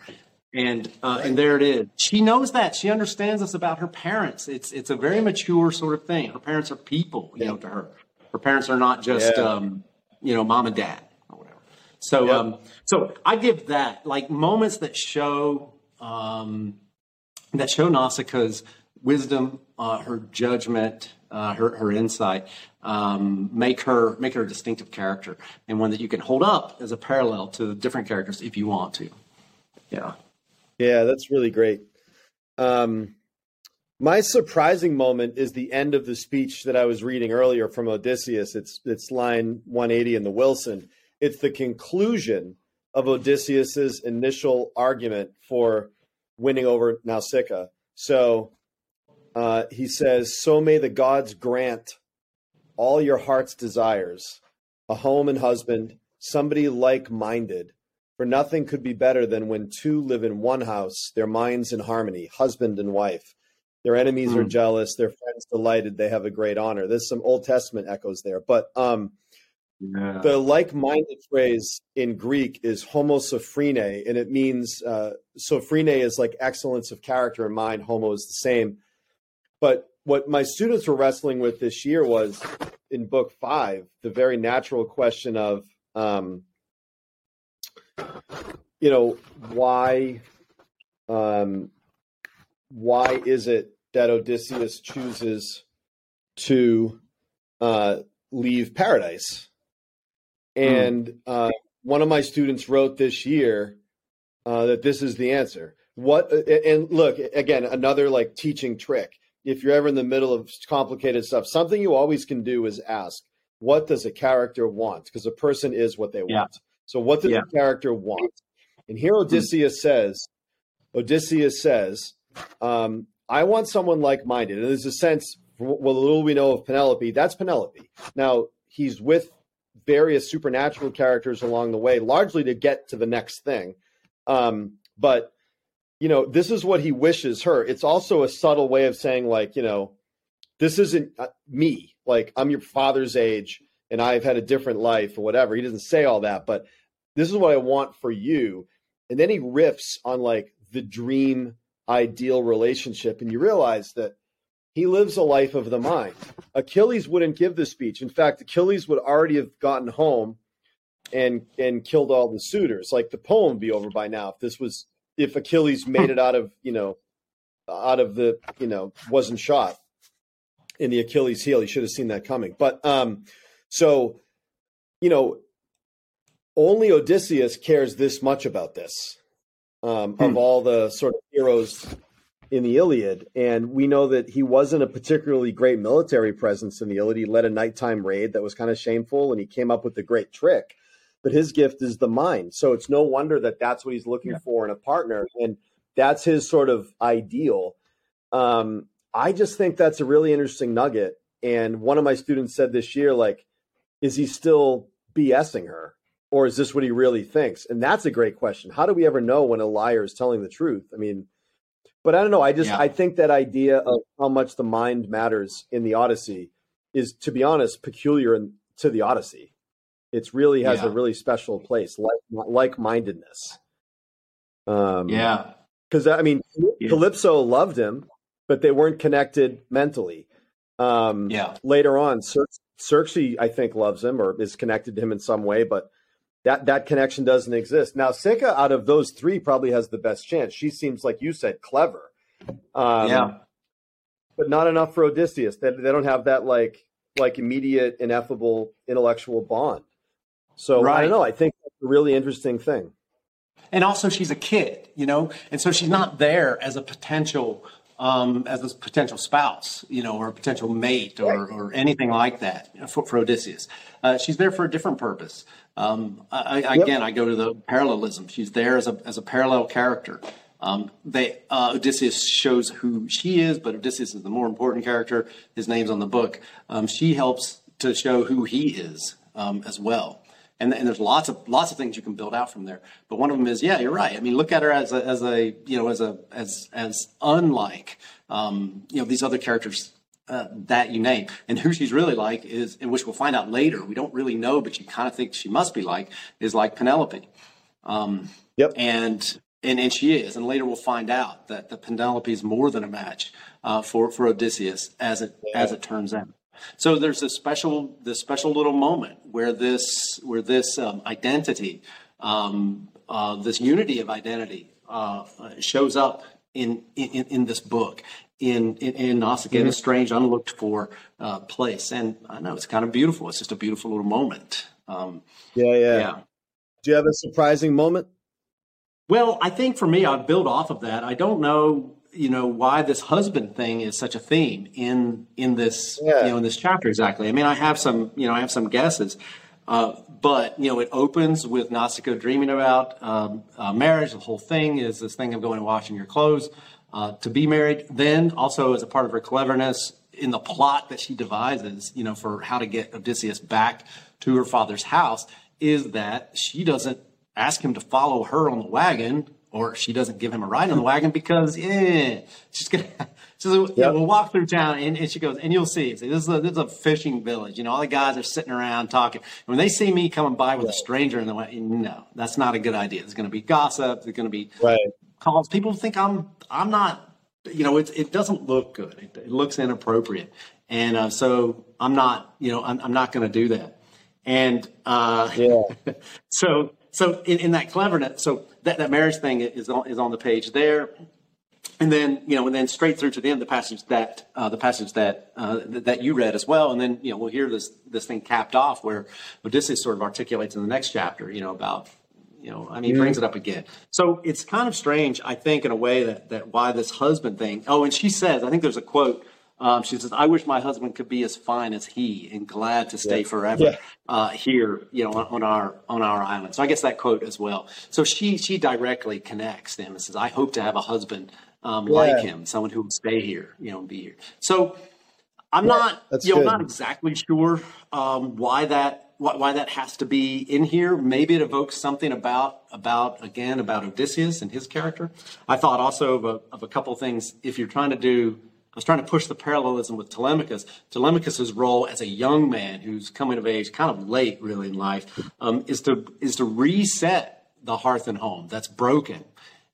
And uh, and there it is. She knows that. She understands us about her parents. It's it's a very mature sort of thing. Her parents are people, you know, to her. Her parents are not just um, you know mom and dad or whatever. So um, so I give that like moments that show um, that show Nausicaa's wisdom, uh, her judgment, uh, her her insight, um, make her make her a distinctive character and one that you can hold up as a parallel to the different characters if you want to. Yeah, yeah, that's really great. Um, my surprising moment is the end of the speech that I was reading earlier from Odysseus. It's it's line 180 in the Wilson. It's the conclusion of Odysseus's initial argument for winning over Nausicaa. So uh, he says, "So may the gods grant all your heart's desires, a home and husband, somebody like-minded." For nothing could be better than when two live in one house, their minds in harmony, husband and wife. Their enemies mm. are hmm. jealous. Their friends delighted. They have a great honor. There's some Old Testament echoes there, but um, yeah. the like-minded phrase in Greek is homo homosophrene, and it means uh, sophrene is like excellence of character and mind. Homo is the same. But what my students were wrestling with this year was in book five, the very natural question of, um, you know, why, um, why is it that Odysseus chooses to uh, leave paradise. Hmm. And uh, one of my students wrote this year uh, that this is the answer. What and look again, another like teaching trick. If you're ever in the middle of complicated stuff, something you always can do is ask, "What does a character want?" Because a person is what they want. Yeah. So, what does yeah. a character want? And here Odysseus hmm. says, Odysseus says, um, I want someone like minded. And there's a sense, well, the little we know of Penelope, that's Penelope. Now, he's with various supernatural characters along the way, largely to get to the next thing. Um, but, you know, this is what he wishes her. It's also a subtle way of saying, like, you know, this isn't uh, me. Like, I'm your father's age and I've had a different life or whatever. He doesn't say all that, but this is what I want for you. And then he riffs on like the dream ideal relationship. And you realize that he lives a life of the mind. Achilles wouldn't give this speech. In fact, Achilles would already have gotten home and and killed all the suitors. Like the poem would be over by now if this was if Achilles made it out of, you know, out of the, you know, wasn't shot in the Achilles heel. He should have seen that coming. But um so, you know, only Odysseus cares this much about this um, hmm. of all the sort of heroes in the Iliad. And we know that he wasn't a particularly great military presence in the Iliad. He led a nighttime raid that was kind of shameful, and he came up with the great trick. But his gift is the mind. So it's no wonder that that's what he's looking yeah. for in a partner. And that's his sort of ideal. Um, I just think that's a really interesting nugget. And one of my students said this year, like, is he still BSing her? or is this what he really thinks? And that's a great question. How do we ever know when a liar is telling the truth? I mean, but I don't know. I just yeah. I think that idea of how much the mind matters in the Odyssey is, to be honest, peculiar in, to the Odyssey. It really has yeah. a really special place, like like mindedness. Um, yeah, because I mean, yeah. Calypso loved him, but they weren't connected mentally. Um, Yeah. Later on, Cer- Circe, I think, loves him or is connected to him in some way, but that that connection doesn't exist. Nausicaa, out of those three, probably has the best chance. She seems like you said, clever. Um, Yeah. but not enough for Odysseus. They, they don't have that like like immediate, ineffable intellectual bond. So I don't know. I think that's a really interesting thing. and also she's a kid, you know, and so she's not there as a potential um, as a potential spouse, you know, or a potential mate or, or anything like that for, for Odysseus. Uh, she's there for a different purpose. Um, I, I, Again, I go to the parallelism. She's there as a as a parallel character. Um, they uh, Odysseus shows who she is, but Odysseus is the more important character. His name's on the book. Um, she helps to show who he is um, as well and, and there's lots of lots of things you can build out from there. But one of them is, yeah, you're right. I mean, look at her as a, as a you know as a as as unlike um, you know these other characters uh, that you name, and who she's really like is, and which we'll find out later. We don't really know, but you kind of think she must be like is like Penelope. Um, Yep. and and and she is, and later we'll find out that the Penelope is more than a match uh, for for Odysseus, as it as it turns out. So there's this special this special little moment where this where this um, identity, um, uh, this unity of identity, uh, shows up in in, in this book. In in, in Nausicaa, in a strange, unlooked for uh, place, and I know it's kind of beautiful. It's just a beautiful little moment. Um, Yeah, yeah. yeah. Do you have a surprising moment? Well, I think for me, I build off of that. I don't know, you know, why this husband thing is such a theme in in this, Yeah. you know, in this chapter exactly. I mean, I have some, you know, I have some guesses, uh, but you know, it opens with Nausicaa dreaming about um, uh, marriage. The whole thing is this thing of going and washing your clothes uh, to be married. Then, also as a part of her cleverness in the plot that she devises, you know, for how to get Odysseus back to her father's house, is that she doesn't ask him to follow her on the wagon, or she doesn't give him a ride on the wagon because eh, she's gonna. *laughs* So yeah, Yep. we'll walk through town, and, and she goes, and you'll see. See, this is a, this is a fishing village. You know, all the guys are sitting around talking. And when they see me coming by with a stranger in the way, no, that's not a good idea. There's going to be gossip. There's going to be Right. calls. People think I'm I'm not. You know, it it doesn't look good. It, it looks inappropriate, and uh, so I'm not. You know, I'm, I'm not going to do that. And uh, Yeah. *laughs* so so in, in that cleverness, so that, that marriage thing is on, is on the page there, and then you know, and then straight through to the end, the passage that uh, the passage that uh, th- that you read as well, and then you know we'll hear this this thing capped off where Odysseus sort of articulates in the next chapter, you know, about you know, I mean, he brings it up again. So it's kind of strange, I think, in a way that that why this husband thing. Oh, and she says, I think there's a quote. Um, she says, "I wish my husband could be as fine as he, and glad to stay forever Yeah. uh, here, you know, on, on our on our island." So I guess that quote as well. So she she directly connects them and says, "I hope to have a husband um, like him, someone who will stay here, you know, and be here." So I'm not, you know, good. not exactly sure um, why that why, why that has to be in here. Maybe it evokes something about about again about Odysseus and his character. I thought also of a, of a couple things. If you're trying to do, was trying to push the parallelism with Telemachus. Telemachus's role as a young man who's coming of age, kind of late really in life, um, is to is to reset the hearth and home that's broken.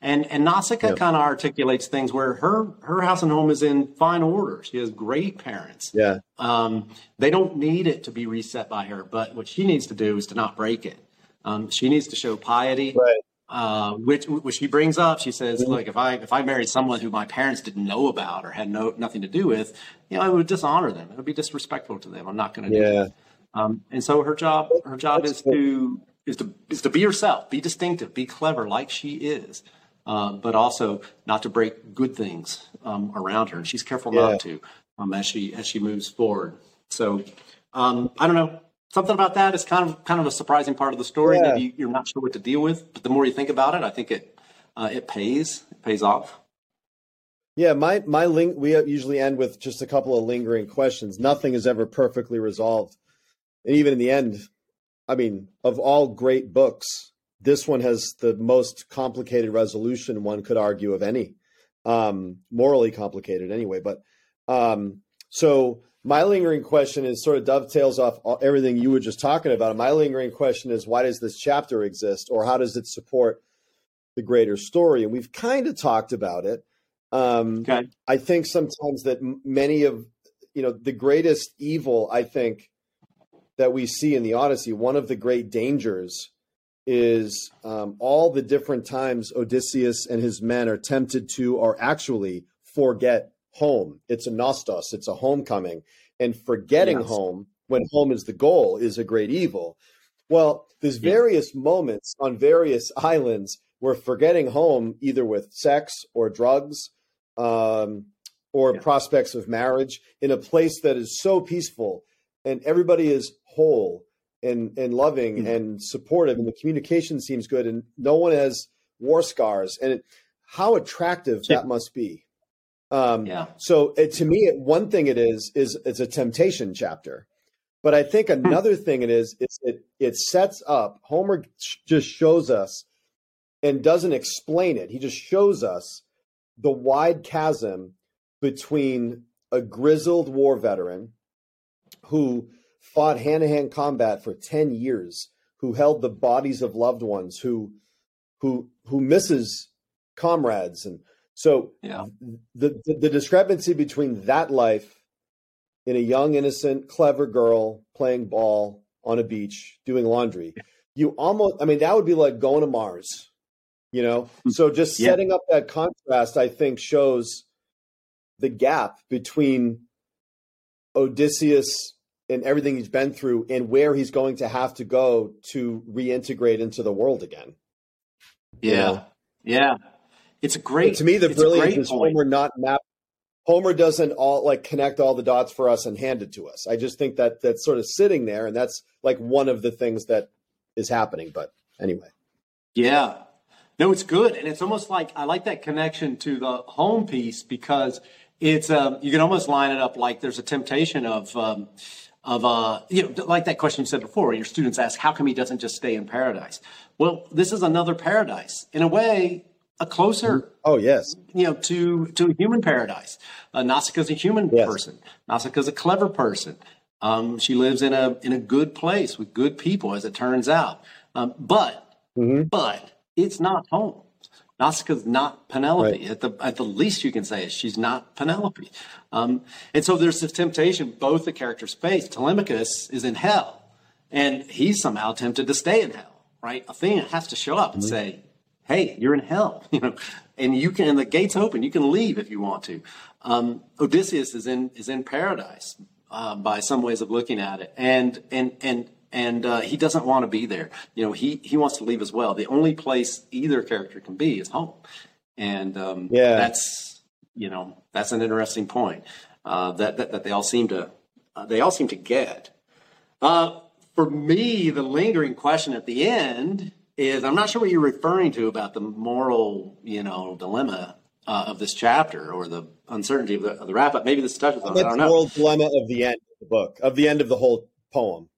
And and Nausicaa kind of articulates things where her her house and home is in fine order. She has great parents. Yeah. Um, they don't need it to be reset by her, but what she needs to do is to not break it. Um, she needs to show piety, Right. Uh, which which she brings up. She says, "Look, if I if I married someone who my parents didn't know about or had no nothing to do with, you know, it would dishonor them. It would be disrespectful to them. I'm not going to do Yeah. that." Um, and so her job her job That's is to is to is to be herself, be distinctive, be clever like she is, uh, but also not to break good things um, around her. And she's careful Yeah. not to um, as she as she moves forward. So um, I don't know. Something about that is kind of kind of a surprising part of the story Yeah. that you, you're not sure what to deal with. But the more you think about it, I think it uh, it pays it pays off. Yeah, my my ling- we usually end with just a couple of lingering questions. Nothing is ever perfectly resolved. And even in the end, I mean, of all great books, this one has the most complicated resolution one could argue of any. Um, morally complicated anyway, but um, so my lingering question is sort of dovetails off everything you were just talking about. My lingering question is why does this chapter exist or how does it support the greater story? And we've kind of talked about it. Um, okay. I think sometimes that many of you know the greatest evil. I think that we see in the Odyssey. One of the great dangers is um, all the different times Odysseus and his men are tempted to or actually forget home. It's a nostos. It's a homecoming, and forgetting yes. home when home is the goal is a great evil. Well, there's various moments on various *laughs* islands where forgetting home, either with sex or drugs, um, or yeah. prospects of marriage, in a place that is so peaceful and everybody is whole and and loving mm-hmm. and supportive, and the communication seems good, and no one has war scars, and it, how attractive yeah. that must be. Um, yeah. So it, to me, one thing it is is it's a temptation chapter. But I think hmm. another thing it is, is it it sets up Homer just shows us and doesn't explain it. He just shows us the wide chasm between a grizzled war veteran who fought hand-to-hand combat for 10 years, who held the bodies of loved ones, who who who misses comrades and so yeah. the, the the discrepancy between that life in a young, innocent, clever girl playing ball on a beach doing laundry. You almost, I mean, that would be like going to Mars, you know? Hmm. So just yeah. setting up that contrast, I think, shows the gap between Odysseus and everything he's been through and where he's going to have to go to reintegrate into the world again. Yeah. You know? Yeah. It's great. But to me, the brilliance is Homer not map Homer doesn't all like connect all the dots for us and hand it to us. I just think that that's sort of sitting there, and that's like one of the things that is happening. But anyway, yeah, no, it's good, and it's almost like I like that connection to the home piece because it's um, you can almost line it up like there's a temptation of. Um, of uh, you know, like that question you said before, your students ask, how come he doesn't just stay in paradise? Well, this is another paradise. In a way, a closer oh yes you know to to a human paradise uh, Nausicaa's a human yes. person Nausicaa's a clever person um, she lives in a in a good place with good people as it turns out um, but mm-hmm. but it's not home Nausicaa's not Penelope. Right. At the at the least you can say is she's not Penelope. Um, and so there's this temptation both the characters face. Telemachus is in hell, and he's somehow tempted to stay in hell. Right? Athena has to show up and mm-hmm. say, hey, you're in hell, *laughs* you know, and you can, and the gate's open. You can leave if you want to. Um, Odysseus is in is in paradise uh, by some ways of looking at it, and and and and uh, he doesn't want to be there. You know, he he wants to leave as well. The only place either character can be is home, and um, yeah, that's you know that's an interesting point uh, that, that, that they all seem to uh, they all seem to get. Uh, for me, the lingering question at the end is I'm not sure what you're referring to about the moral, you know, dilemma uh, of this chapter or the uncertainty of the, of the wrap up. Maybe this touches on it. I don't know. moral dilemma of the end of the book, of the end of the whole poem.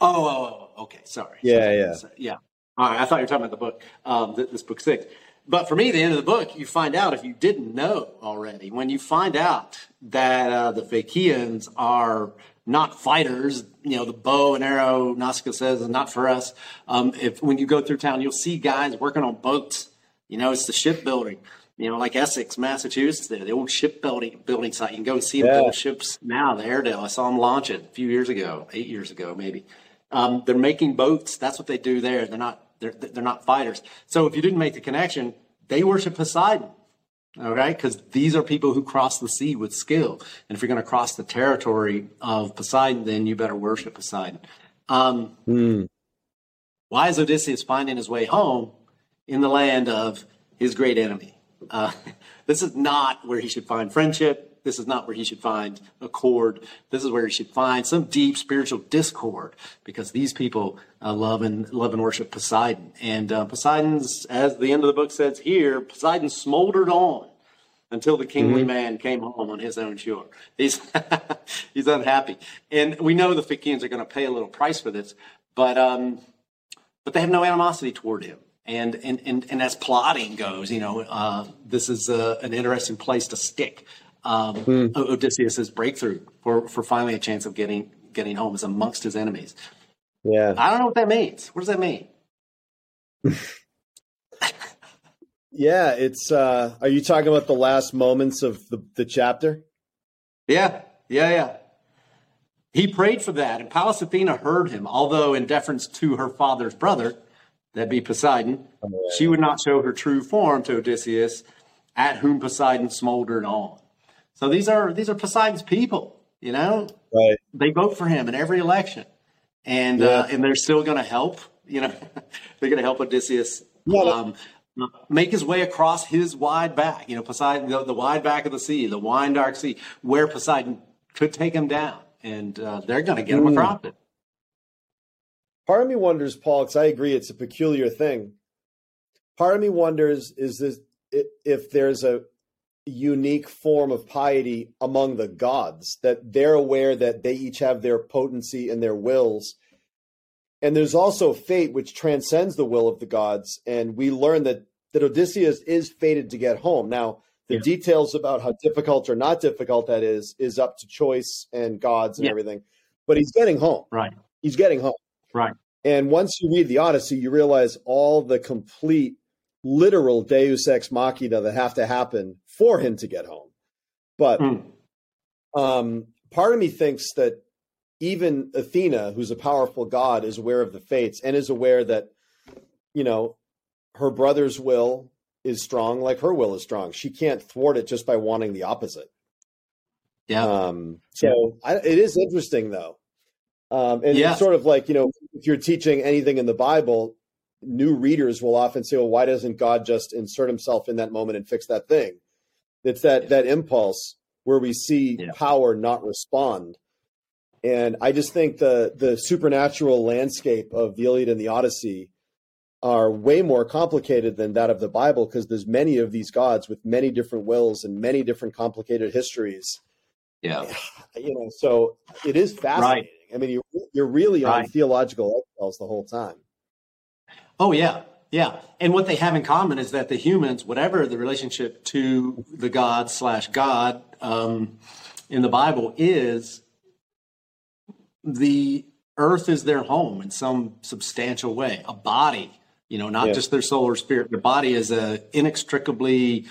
Oh, oh, oh okay. Sorry. Yeah, yeah. Yeah. All right. I thought you were talking about the book, um, this book six. But for me, the end of the book, you find out if you didn't know already, when you find out that uh, the Phaeacians are not fighters. You know, the bow and arrow, Nausicaa says, is not for us. Um, if when you go through town, you'll see guys working on boats. You know, it's the shipbuilding. You know, like Essex, Massachusetts, there, the old shipbuilding building site. You can go and see them yeah. build ships now. The Ardelle, I saw them launch it a few years ago, eight years ago, maybe. Um, they're making boats. That's what they do there. They're not they're, they're not fighters. So if you didn't make the connection, they worship Poseidon. Okay, because these are people who cross the sea with skill. And if you're going to cross the territory of Poseidon, then you better worship Poseidon. Um, mm. Why is Odysseus finding his way home in the land of his great enemy? Uh, *laughs* this is not where he should find friendship. This is not where he should find accord. This is where he should find some deep spiritual discord because these people uh, love and love and worship Poseidon. And uh, Poseidon's, as the end of the book says here, Poseidon smoldered on until the kingly mm-hmm. man came home on his own shore. He's *laughs* he's unhappy, and we know the Phaeacians are going to pay a little price for this, but um, but they have no animosity toward him. And and and, and as plotting goes, you know, uh, this is a, an interesting place to stick. Um, mm. Odysseus's breakthrough for for finally a chance of getting getting home is amongst his enemies. Yeah. I don't know what that means. What does that mean? *laughs* Yeah, it's. uh Are you talking about the last moments of the, the chapter? Yeah, yeah, yeah. He prayed for that, and Pallas Athena heard him, although in deference to her father's brother, that'd be Poseidon, oh, she would not show her true form to Odysseus, at whom Poseidon smoldered on. So these are these are Poseidon's people, you know. Right. They vote for him in every election, and yeah. uh, and they're still going to help. You know, *laughs* they're going to help Odysseus. Yeah, um, make his way across his wide back, you know, Poseidon, the, the, wide back of the sea, the wide dark sea, where Poseidon could take him down, and uh, they're going to get him mm. across it. Part of me wonders, Paul, because I agree it's a peculiar thing. Part of me wonders is this if there's a unique form of piety among the gods that they're aware that they each have their potency and their wills and there's also fate, which transcends the will of the gods. And we learn that, that Odysseus is fated to get home. Now, the yeah. details about how difficult or not difficult that is, is up to choice and gods and yeah. everything. But he's getting home. Right. He's getting home. Right. And once you read the Odyssey, you realize all the complete, literal deus ex machina that have to happen for him to get home. But mm. um, part of me thinks that even Athena, who's a powerful god, is aware of the fates and is aware that, you know, her brother's will is strong like her will is strong. She can't thwart it just by wanting the opposite. Yeah. Um, so I, it is interesting though. Um, and yeah. it's sort of like, you know, if you're teaching anything in the Bible, new readers will often say, well, why doesn't God just insert himself in that moment and fix that thing? It's that, that impulse where we see yeah. power not respond. And I just think the the supernatural landscape of the Iliad and the Odyssey are way more complicated than that of the Bible because there's many of these gods with many different wills and many different complicated histories. Yeah, *sighs* you know, so it is fascinating. Right. I mean, you're you're really right. on theological eggshells the whole time. Oh yeah, yeah. And what they have in common is that the humans, whatever the relationship to the god slash God um, in the Bible is, the earth is their home in some substantial way, a body, you know, not yeah. just their soul or spirit. Their body is a inextricably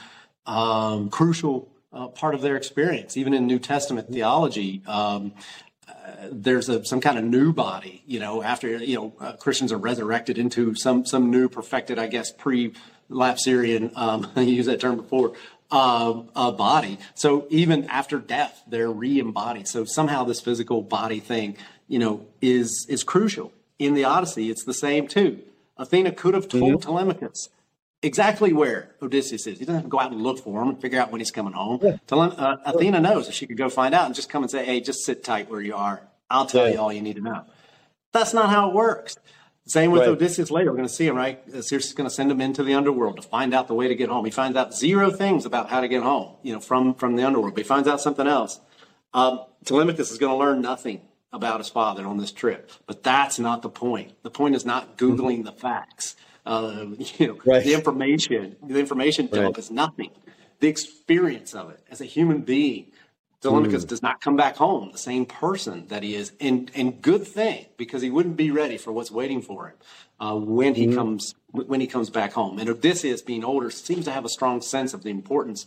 um, crucial uh, part of their experience. Even in New Testament theology, um, uh, there's a, some kind of new body, you know, after, you know, uh, Christians are resurrected into some, some new perfected, I guess, pre lapsarian, um, *laughs* I used that term before, uh, a body. So even after death, they're re-embodied. So somehow this physical body thing, you know, is is crucial. In the Odyssey, it's the same too. Athena could have told mm-hmm. Telemachus exactly where Odysseus is. He doesn't have to go out and look for him and figure out when he's coming home. Yeah. Uh, Athena knows that she could go find out and just come and say, "Hey, just sit tight where you are. I'll tell you all you need to know." That's not how it works. Same with right. Odysseus later. We're going to see him, right? Circe is going to send him into the underworld to find out the way to get home. He finds out zero things about how to get home, you know, from, from the underworld. But he finds out something else. Um, Telemachus is going to learn nothing about his father on this trip. But that's not the point. The point is not Googling mm-hmm. the facts. Uh, *laughs* you know, right. the information, the information dump right. is nothing. The experience of it as a human being Telemachus mm. does not come back home the same person that he is, and and good thing because he wouldn't be ready for what's waiting for him uh, when he mm. comes when he comes back home. And Odysseus, being older, seems to have a strong sense of the importance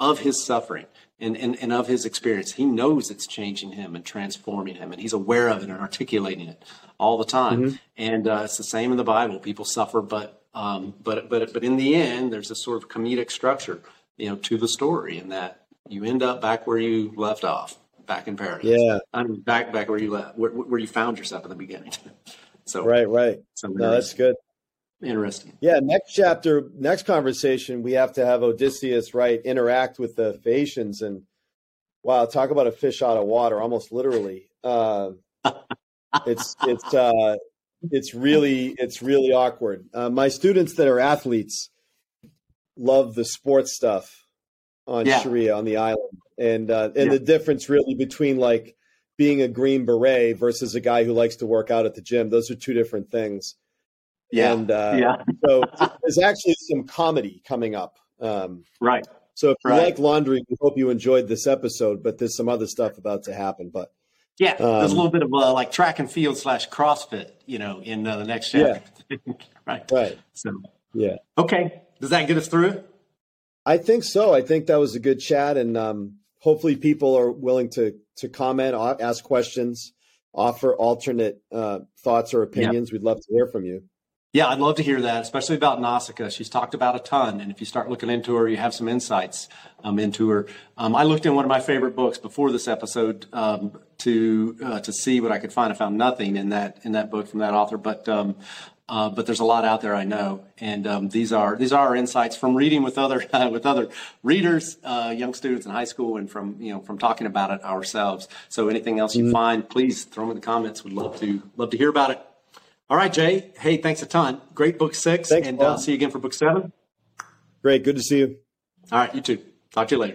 of his suffering and, and, and of his experience. He knows it's changing him and transforming him, and he's aware of it and articulating it all the time. Mm-hmm. And uh, it's the same in the Bible. People suffer, but um, but but but in the end, there's a sort of comedic structure, you know, to the story, in that you end up back where you left off, back in paradise. Yeah, I mean, back back where you left, where, where you found yourself in the beginning. *laughs* so right, right. So no, that's good. Interesting. Yeah. Next chapter, next conversation, we have to have Odysseus right interact with the Phaeacians and wow, talk about a fish out of water, almost literally. Uh, *laughs* it's it's uh, it's really it's really awkward. Uh, my students that are athletes love the sports stuff on yeah. Scheria on the island, and uh, and yeah. the difference really between like being a green beret versus a guy who likes to work out at the gym. Those are two different things. Yeah, and uh, yeah. so there's actually some comedy coming up. Um, right. So if you right. like laundry, we hope you enjoyed this episode. But there's some other stuff about to happen. But yeah, um, there's a little bit of uh, like track and field slash CrossFit, you know, in uh, the next chapter. Yeah. *laughs* right. Right. So yeah. Okay. Does that get us through? I think so. I think that was a good chat, and um, hopefully, people are willing to to comment, ask questions, offer alternate uh, thoughts or opinions. Yeah. We'd love to hear from you. Yeah, I'd love to hear that, especially about Nausicaa. She's talked about a ton, and if you start looking into her, you have some insights um, into her. Um, I looked in one of my favorite books before this episode um, to uh, to see what I could find. I found nothing in that in that book from that author, but um, uh, but there's a lot out there I know, and um, these are these are our insights from reading with other *laughs* with other readers, uh, young students in high school, and from you know from talking about it ourselves. So anything else you mm-hmm. find, please throw them in the comments. We'd love to love to hear about it. All right, Jay. Hey, thanks a ton. Great book six. Thanks, and uh, see you again for book seven. Great. Good to see you. All right, you too. Talk to you later.